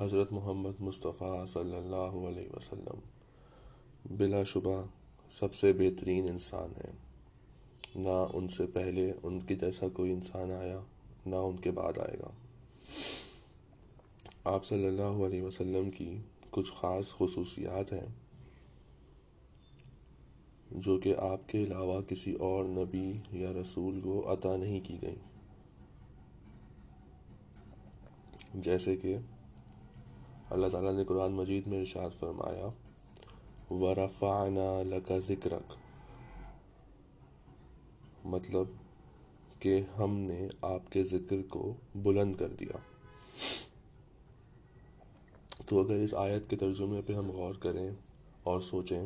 حضرت محمد مصطفیٰ صلی اللہ علیہ وسلم بلا شبہ سب سے بہترین انسان ہیں۔ نہ ان سے پہلے ان کی جیسا کوئی انسان آیا، نہ ان کے بعد آئے گا۔ آپ صلی اللہ علیہ وسلم کی کچھ خاص خصوصیات ہیں جو کہ آپ کے علاوہ کسی اور نبی یا رسول کو عطا نہیں کی گئیں۔ جیسے کہ اللہ تعالیٰ نے قرآن مجید میں ارشاد فرمایا، ورفعنا لک ذکرک مطلب کہ ہم نے آپ کے ذکر کو بلند کر دیا۔ تو اگر اس آیت کے ترجمے پہ ہم غور کریں اور سوچیں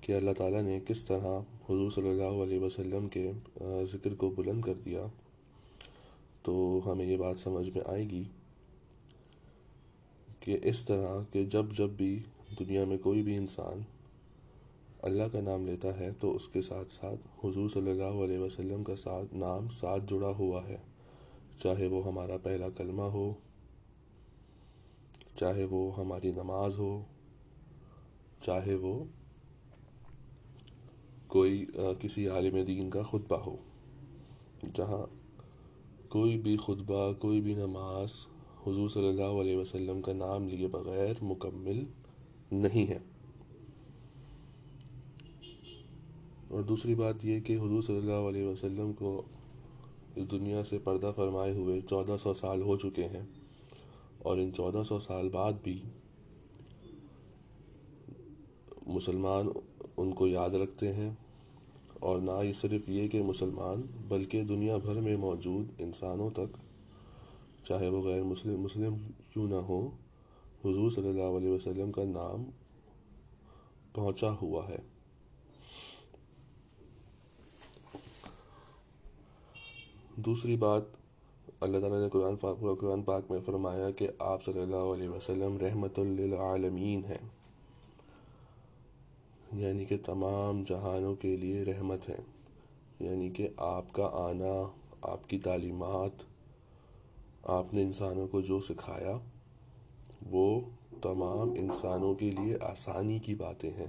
کہ اللہ تعالیٰ نے کس طرح حضور صلی اللہ علیہ وسلم کے ذکر کو بلند کر دیا، تو ہمیں یہ بات سمجھ میں آئے گی کہ اس طرح کہ جب جب بھی دنیا میں کوئی بھی انسان اللہ کا نام لیتا ہے تو اس کے ساتھ ساتھ حضور صلی اللہ علیہ وسلم کا ساتھ نام ساتھ جڑا ہوا ہے۔ چاہے وہ ہمارا پہلا کلمہ ہو، چاہے وہ ہماری نماز ہو، چاہے وہ کوئی کسی عالم دین کا خطبہ ہو، جہاں کوئی بھی خطبہ، کوئی بھی نماز حضور صلی اللہ علیہ وسلم کا نام لیے بغیر مکمل نہیں ہے۔ اور دوسری بات یہ کہ حضور صلی اللہ علیہ وسلم کو اس دنیا سے پردہ فرمائے ہوئے چودہ سو سال ہو چکے ہیں اور ان چودہ سو سال بعد بھی مسلمان ان کو یاد رکھتے ہیں۔ اور نہ ہی صرف یہ کہ مسلمان بلکہ دنیا بھر میں موجود انسانوں تک چاہے وہ غیر مسلم مسلم کیوں نہ ہو، حضور صلی اللہ علیہ وسلم کا نام پہنچا ہوا ہے۔ دوسری بات، اللہ تعالیٰ نے قرآن قرآن پاک میں فرمایا کہ آپ صلی اللہ علیہ وسلم رحمت للعالمین ہیں۔ یعنی کہ تمام جہانوں کے لیے رحمت ہیں۔ یعنی کہ آپ کا آنا، آپ کی تعلیمات آپ نے انسانوں کو جو سکھایا، وہ تمام انسانوں کے لیے آسانی کی باتیں ہیں۔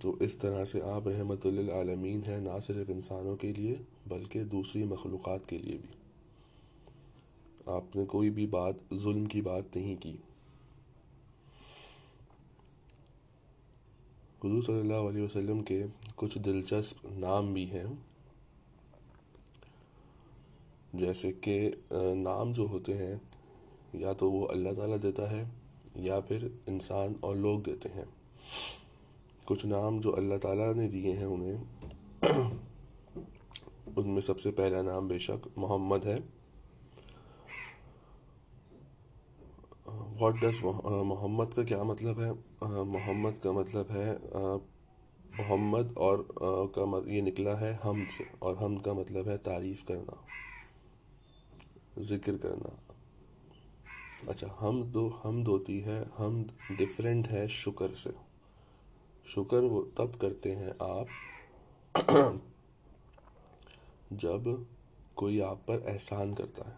تو اس طرح سے آپ رحمت للعالمین ہیں، نہ صرف انسانوں کے لیے، بلکہ دوسری مخلوقات کے لیے بھی۔ آپ نے کوئی بھی بات، ظلم کی بات نہیں کی۔ حضور صلی اللہ علیہ وسلم کے کچھ دلچسپ نام بھی ہیں۔ جیسے کہ نام جو ہوتے ہیں، یا تو وہ اللہ تعالیٰ دیتا ہے، یا پھر انسان اور لوگ دیتے ہیں۔ کچھ نام جو اللہ تعالیٰ نے دیے ہیں انہیں، ان میں سب سے پہلا نام بے شک محمد ہے۔ واٹ ڈس محمد کا کیا مطلب ہے؟ محمد کا مطلب ہے محمد اور کا یہ نکلا ہے ہم سے، اور ہم کا مطلب ہے تعریف کرنا۔ ذکر کرنا۔ اچھا ہم دو، ہم ہوتی ہے ہم ڈفرینٹ ہے شکر سے۔ شکر وہ تب کرتے ہیں آپ جب کوئی آپ پر احسان کرتا ہے۔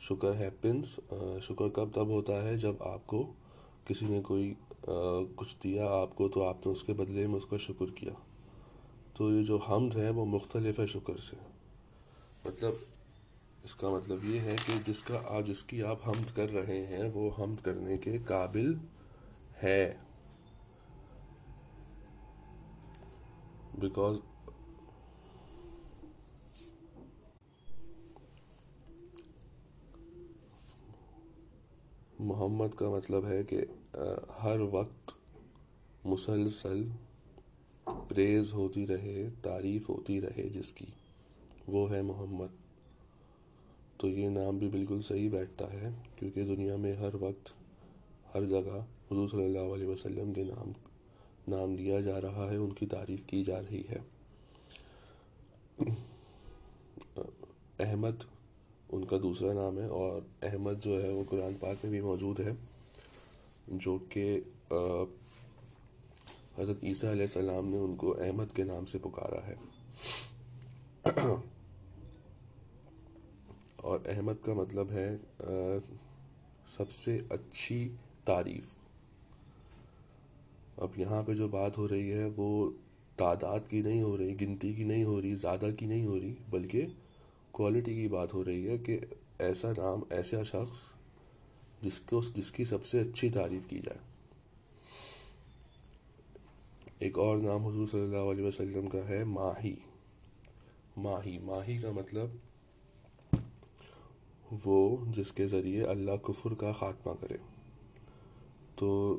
شکر ہیپنس شکر کب تب ہوتا ہے؟ جب آپ کو کسی نے کوئی کچھ دیا آپ کو تو آپ نے اس کے بدلے میں اس کا شکر کیا۔ تو یہ جو حمد ہے وہ مختلف ہے شکر سے۔ مطلب اس کا مطلب یہ ہے کہ جس کا آج جس کی آپ حمد کر رہے ہیں، وہ حمد کرنے کے قابل ہے۔ بیکاز محمد کا مطلب ہے کہ ہر وقت مسلسل پریز ہوتی رہے، تعریف ہوتی رہے جس کی۔ وہ ہے محمد۔ تو یہ نام بھی بالکل صحیح بیٹھتا ہے، کیونکہ دنیا میں ہر وقت، ہر جگہ حضور صلی اللہ علیہ وسلم کے نام نام لیا جا رہا ہے، ان کی تعریف کی جا رہی ہے۔ احمد، ان کا دوسرا نام ہے، اور احمد جو ہے، وہ قرآن پاک میں بھی موجود ہے، جو کہ حضرت عیسیٰ علیہ السلام نے ان کو احمد کے نام سے پکارا ہے۔ احمد کا مطلب ہے سب سے اچھی تعریف۔ اب یہاں پہ جو بات ہو رہی ہے، وہ تعداد کی نہیں ہو رہی، گنتی کی نہیں ہو رہی، زیادہ کی نہیں ہو رہی، بلکہ کوالٹی کی بات ہو رہی ہے کہ ایسا نام، ایسا شخص جس کو، جس کی سب سے اچھی تعریف کی جائے۔ ایک اور نام حضور صلی اللہ علیہ وسلم کا ہے ماہی۔ ماہی ماہی کا مطلب وہ جس کے ذریعے اللہ کفر کا خاتمہ کرے۔ تو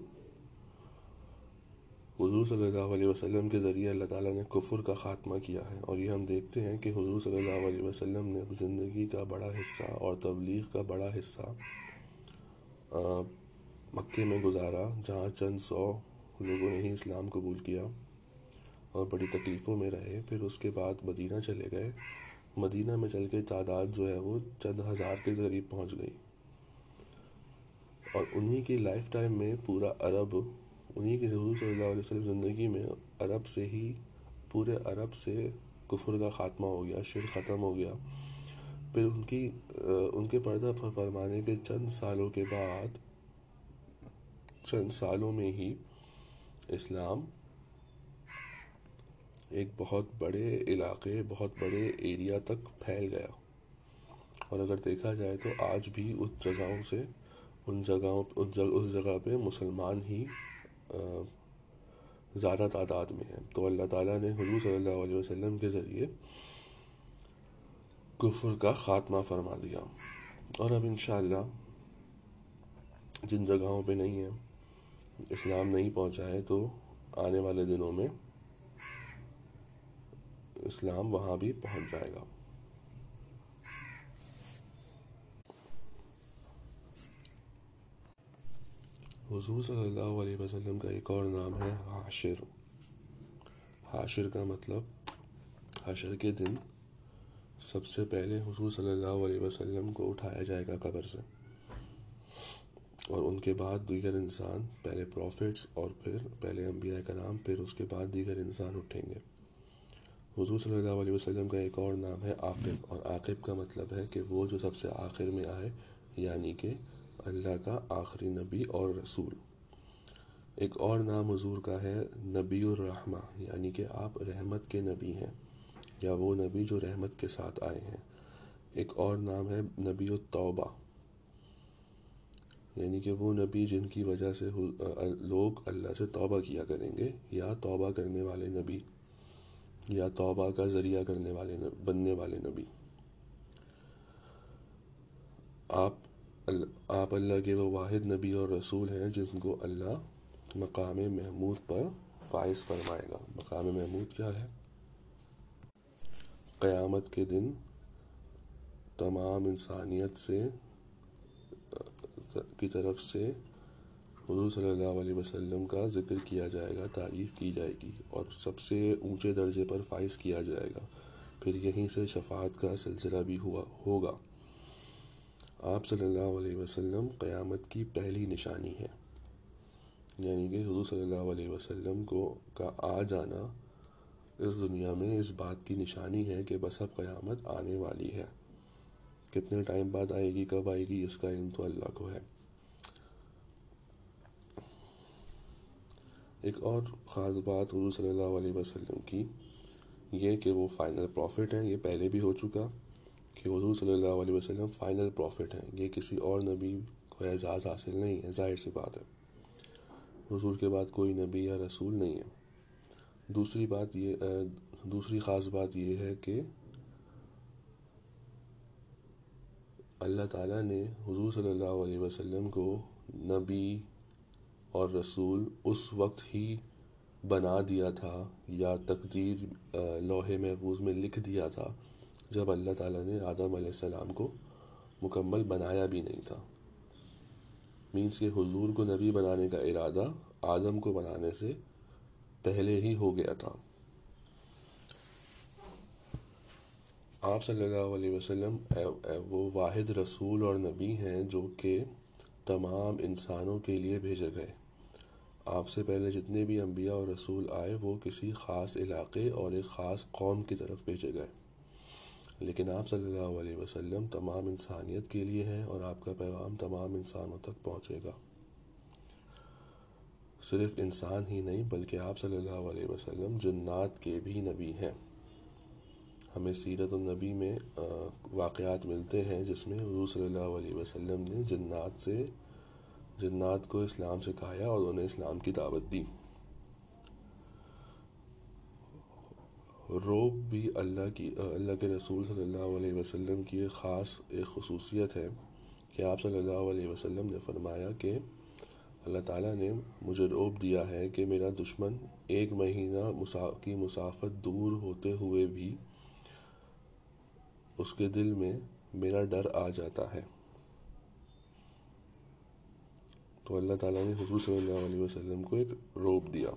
حضور صلی اللہ علیہ وسلم کے ذریعے اللہ تعالیٰ نے کفر کا خاتمہ کیا ہے اور یہ ہم دیکھتے ہیں کہ حضور صلی اللہ علیہ وسلم نے زندگی کا بڑا حصہ اور تبلیغ کا بڑا حصہ مکے میں گزارا جہاں چند سو لوگوں نے ہی اسلام قبول کیا اور بڑی تکلیفوں میں رہے۔ پھر اس کے بعد مدینہ چلے گئے۔ مدینہ میں چل کے تعداد جو ہے وہ چند ہزار کے قریب پہنچ گئی۔ اور انہی کی لائف ٹائم میں پورا عرب، انہی کی حضور صلی اللہ علیہ وسلم زندگی میں عرب سے ہی، پورے عرب سے کفر کا خاتمہ ہو گیا شر ختم ہو گیا۔ پھر ان کی، ان کے پردہ پر فرمانے کے چند سالوں کے بعد، چند سالوں میں ہی اسلام ایک بہت بڑے علاقے، بہت بڑے ایریا تک پھیل گیا۔ اور اگر دیکھا جائے تو آج بھی اس جگہوں سے، ان جگہوں اس جگہ پہ مسلمان ہی زیادہ تعداد میں ہیں۔ تو اللہ تعالیٰ نے حضور صلی اللہ علیہ وسلم کے ذریعے کفر کا خاتمہ فرما دیا۔ اور اب انشاءاللہ جن جگہوں پہ نہیں ہے، اسلام نہیں پہنچا ہے، تو آنے والے دنوں میں اسلام وہاں بھی پہنچ جائے گا۔ حضور صلی اللہ علیہ وسلم کا ایک اور نام ہے حاشر۔ حاشر کا مطلب حاشر کے دن سب سے پہلے حضور صلی اللہ علیہ وسلم کو اٹھایا جائے گا قبر سے۔ اور ان کے بعد دیگر انسان، پہلے پروفٹس اور پھر پہلے انبیاء کا نام پھر اس کے بعد دیگر انسان اٹھیں گے۔ حضور صلی اللہ علیہ وسلم کا ایک اور نام ہے عاقب، اور عاقب کا مطلب ہے کہ وہ جو سب سے آخر میں آئے یعنی کہ اللہ کا آخری نبی اور رسول۔ ایک اور نام حضور کا ہے نبی الرحمہ یعنی کہ آپ رحمت کے نبی ہیں، یا وہ نبی جو رحمت کے ساتھ آئے ہیں۔ ایک اور نام ہے نبی التوبہ یعنی کہ وہ نبی جن کی وجہ سے لوگ اللہ سے توبہ کیا کریں گے، یا توبہ کرنے والے نبی۔ یا توبہ کا ذریعہ کرنے والے بننے والے نبی۔ آپ آپ اللہ کے وہ واحد نبی اور رسول ہیں جن کو اللہ مقام محمود پر فائز فرمائے گا۔ مقام محمود کیا ہے؟ قیامت کے دن تمام انسانیت سے کی طرف سے حضور صلی اللہ علیہ وسلم کا ذکر کیا جائے گا، تعریف کی جائے گی اور سب سے اونچے درجے پر فائز کیا جائے گا۔ پھر یہیں سے شفاعت کا سلسلہ بھی ہوا، ہوگا۔ آپ صلی اللہ علیہ وسلم قیامت کی پہلی نشانی ہے۔ یعنی کہ حضور صلی اللہ علیہ وسلم کو کا آ جانا اس دنیا میں اس بات کی نشانی ہے کہ بس اب قیامت آنے والی ہے۔ کتنے ٹائم بعد آئے گی، کب آئے گی، اس کا علم تو اللہ کو ہے۔ ایک اور خاص بات حضور صلی اللہ علیہ وسلم کی یہ کہ وہ فائنل پروفٹ ہیں، یہ پہلے بھی ہو چکا کہ حضور صلی اللہ علیہ وسلم فائنل پروفٹ ہیں۔ یہ کسی اور نبی کو اعزاز حاصل نہیں ہے، ظاہر سی بات ہے۔ حضور کے بعد کوئی نبی یا رسول نہیں ہے۔ دوسری بات یہ دوسری خاص بات یہ ہے کہ اللہ تعالیٰ نے حضور صلی اللہ علیہ وسلم کو نبی اور رسول اس وقت ہی بنا دیا تھا یا تقدیر لوہے محفوظ میں لکھ دیا تھا جب اللہ تعالیٰ نے آدم علیہ السلام کو مکمل بنایا بھی نہیں تھا۔ مینس کہ حضور کو نبی بنانے کا ارادہ آدم کو بنانے سے پہلے ہی ہو گیا تھا۔ آپ صلی اللہ علیہ وسلم وہ واحد رسول اور نبی ہیں جو کہ تمام انسانوں کے لیے بھیجے گئے۔ آپ سے پہلے جتنے بھی انبیاء اور رسول آئے، وہ کسی خاص علاقے اور ایک خاص قوم کی طرف بھیجے گئے۔ لیکن آپ صلی اللہ علیہ وسلم تمام انسانیت کے لیے ہیں اور آپ کا پیغام تمام انسانوں تک پہنچے گا۔ صرف انسان ہی نہیں، بلکہ آپ صلی اللہ علیہ وسلم جنات کے بھی نبی ہیں۔ ہمیں سیرت النبی میں واقعات ملتے ہیں جس میں حضور صلی اللہ علیہ وسلم نے جنات سے جنات کو اسلام سکھایا اور انہیں اسلام کی دعوت دی۔ روب بھی اللہ کی، اللہ کے رسول صلی اللہ علیہ وسلم کی ایک خاص ایک خصوصیت ہے کہ آپ صلی اللہ علیہ وسلم نے فرمایا کہ اللہ تعالیٰ نے مجھے روب دیا ہے کہ میرا دشمن ایک مہینہ کی مسافت دور ہوتے ہوئے بھی اس کے دل میں میرا ڈر آ جاتا ہے۔ تو اللہ تعالیٰ نے حضور صلی اللہ علیہ وسلم کو ایک روب دیا۔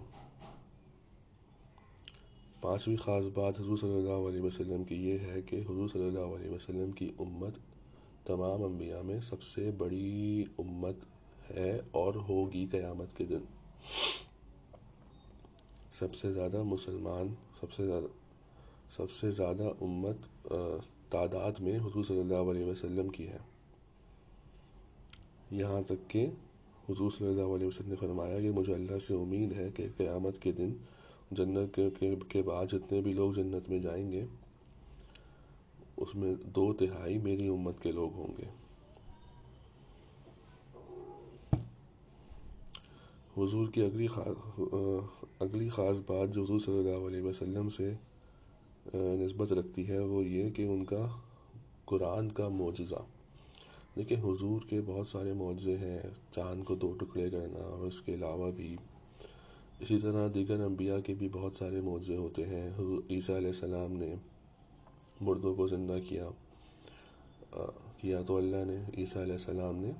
پانچویں خاص بات حضور صلی اللہ علیہ وسلم کی یہ ہے کہ حضور صلی اللہ علیہ وسلم کی امت تمام انبیاء میں سب سے بڑی امت ہے اور ہوگی قیامت کے دن۔ سب سے زیادہ مسلمان، سب سے زیادہ، سب سے زیادہ امت تعداد میں حضور صلی اللہ علیہ وسلم کی ہے۔ یہاں تک کہ حضور صلی اللہ علیہ وسلم نے فرمایا کہ مجھے اللہ سے امید ہے کہ قیامت کے دن جنت کے بعد جتنے بھی لوگ جنت میں جائیں گے، اس میں دو تہائی میری امت کے لوگ ہوں گے۔ حضور کی اگلی خاص اگلی خاص بات جو حضور صلی اللہ علیہ وسلم سے نسبت رکھتی ہے وہ یہ کہ ان کا قرآن کا معجزہ۔ دیکھیں حضور کے بہت سارے معجزے ہیں، چاند کو دو ٹکڑے کرنا اور اس کے علاوہ بھی۔ اسی طرح دیگر انبیاء کے بھی بہت سارے معجزے ہوتے ہیں۔ عیسیٰ علیہ السلام نے مردوں کو زندہ کیا کیا تو اللہ نے، عیسیٰ علیہ السلام نے۔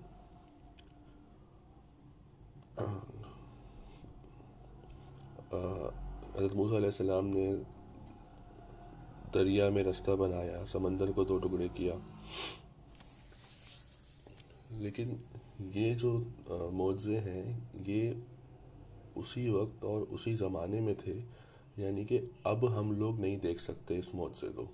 حضرت موسیٰ علیہ السلام نے دریا میں رستہ بنایا، سمندر کو دو ٹکڑے کیا۔ لیکن یہ جو معجزے ہیں، یہ اسی وقت اور اسی زمانے میں تھے یعنی کہ اب ہم لوگ نہیں دیکھ سکتے اس معجزے کو۔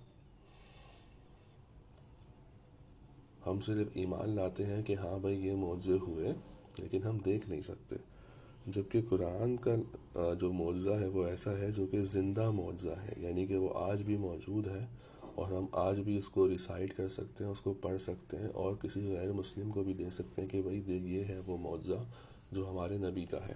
ہم صرف ایمان لاتے ہیں کہ ہاں بھائی یہ معجزے ہوئے، لیکن ہم دیکھ نہیں سکتے۔ جبکہ قرآن کا جو معجزہ ہے وہ ایسا ہے جو کہ زندہ معجزہ ہے یعنی کہ وہ آج بھی موجود ہے۔ اور ہم آج بھی اس کو ریسائٹ کر سکتے ہیں، اس کو پڑھ سکتے ہیں اور کسی غیر مسلم کو بھی دے سکتے ہیں کہ بھائی یہ ہے وہ معجزہ جو ہمارے نبی کا ہے۔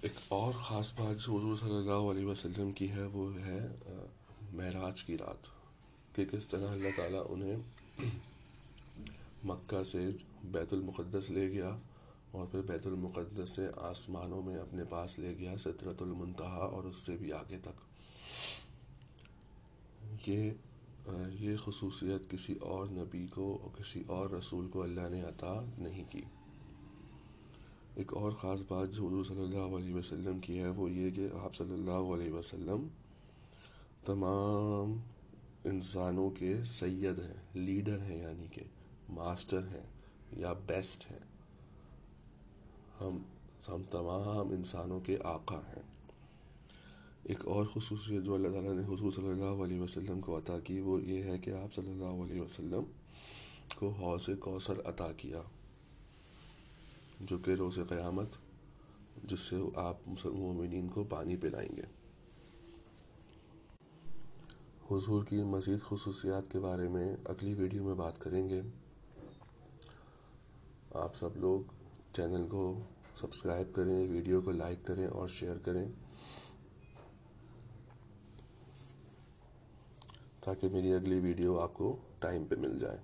ایک اور خاص بات جو حضور صلی اللہ علیہ وسلم کی ہے، وہ ہے معراج کی رات۔ کہ کس طرح اللہ تعالیٰ انہیں مکہ سے بیت المقدس لے گیا۔ اور پھر بیت المقدس سے آسمانوں میں اپنے پاس لے گیا سطرت المنتہا اور اس سے بھی آگے تک۔ یہ یہ خصوصیت کسی اور نبی کو اور کسی اور رسول کو اللہ نے عطا نہیں کی۔ ایک اور خاص بات جو حضور صلی اللہ علیہ وسلم کی ہے وہ یہ کہ آپ صلی اللہ علیہ وسلم تمام انسانوں کے سید ہیں، لیڈر ہیں یعنی کہ ماسٹر ہیں یا بیسٹ ہیں۔ ہم ہم تمام انسانوں کے آقا ہیں۔ ایک اور خصوصیت جو اللہ تعالیٰ نے حضور صلی اللہ علیہ وسلم کو عطا کی وہ یہ ہے کہ آپ صلی اللہ علیہ وسلم کو حوث کوثر عطا کیا، جو کہ روز قیامت جس سے آپ مومنین کو پانی پلائیں گے۔ حضور کی مزید خصوصیات کے بارے میں اگلی ویڈیو میں بات کریں گے۔ آپ سب لوگ چینل کو سبسکرائب کریں، ویڈیو کو لائک کریں اور شیئر کریں تاکہ میری اگلی ویڈیو آپ کو ٹائم پہ مل جائے۔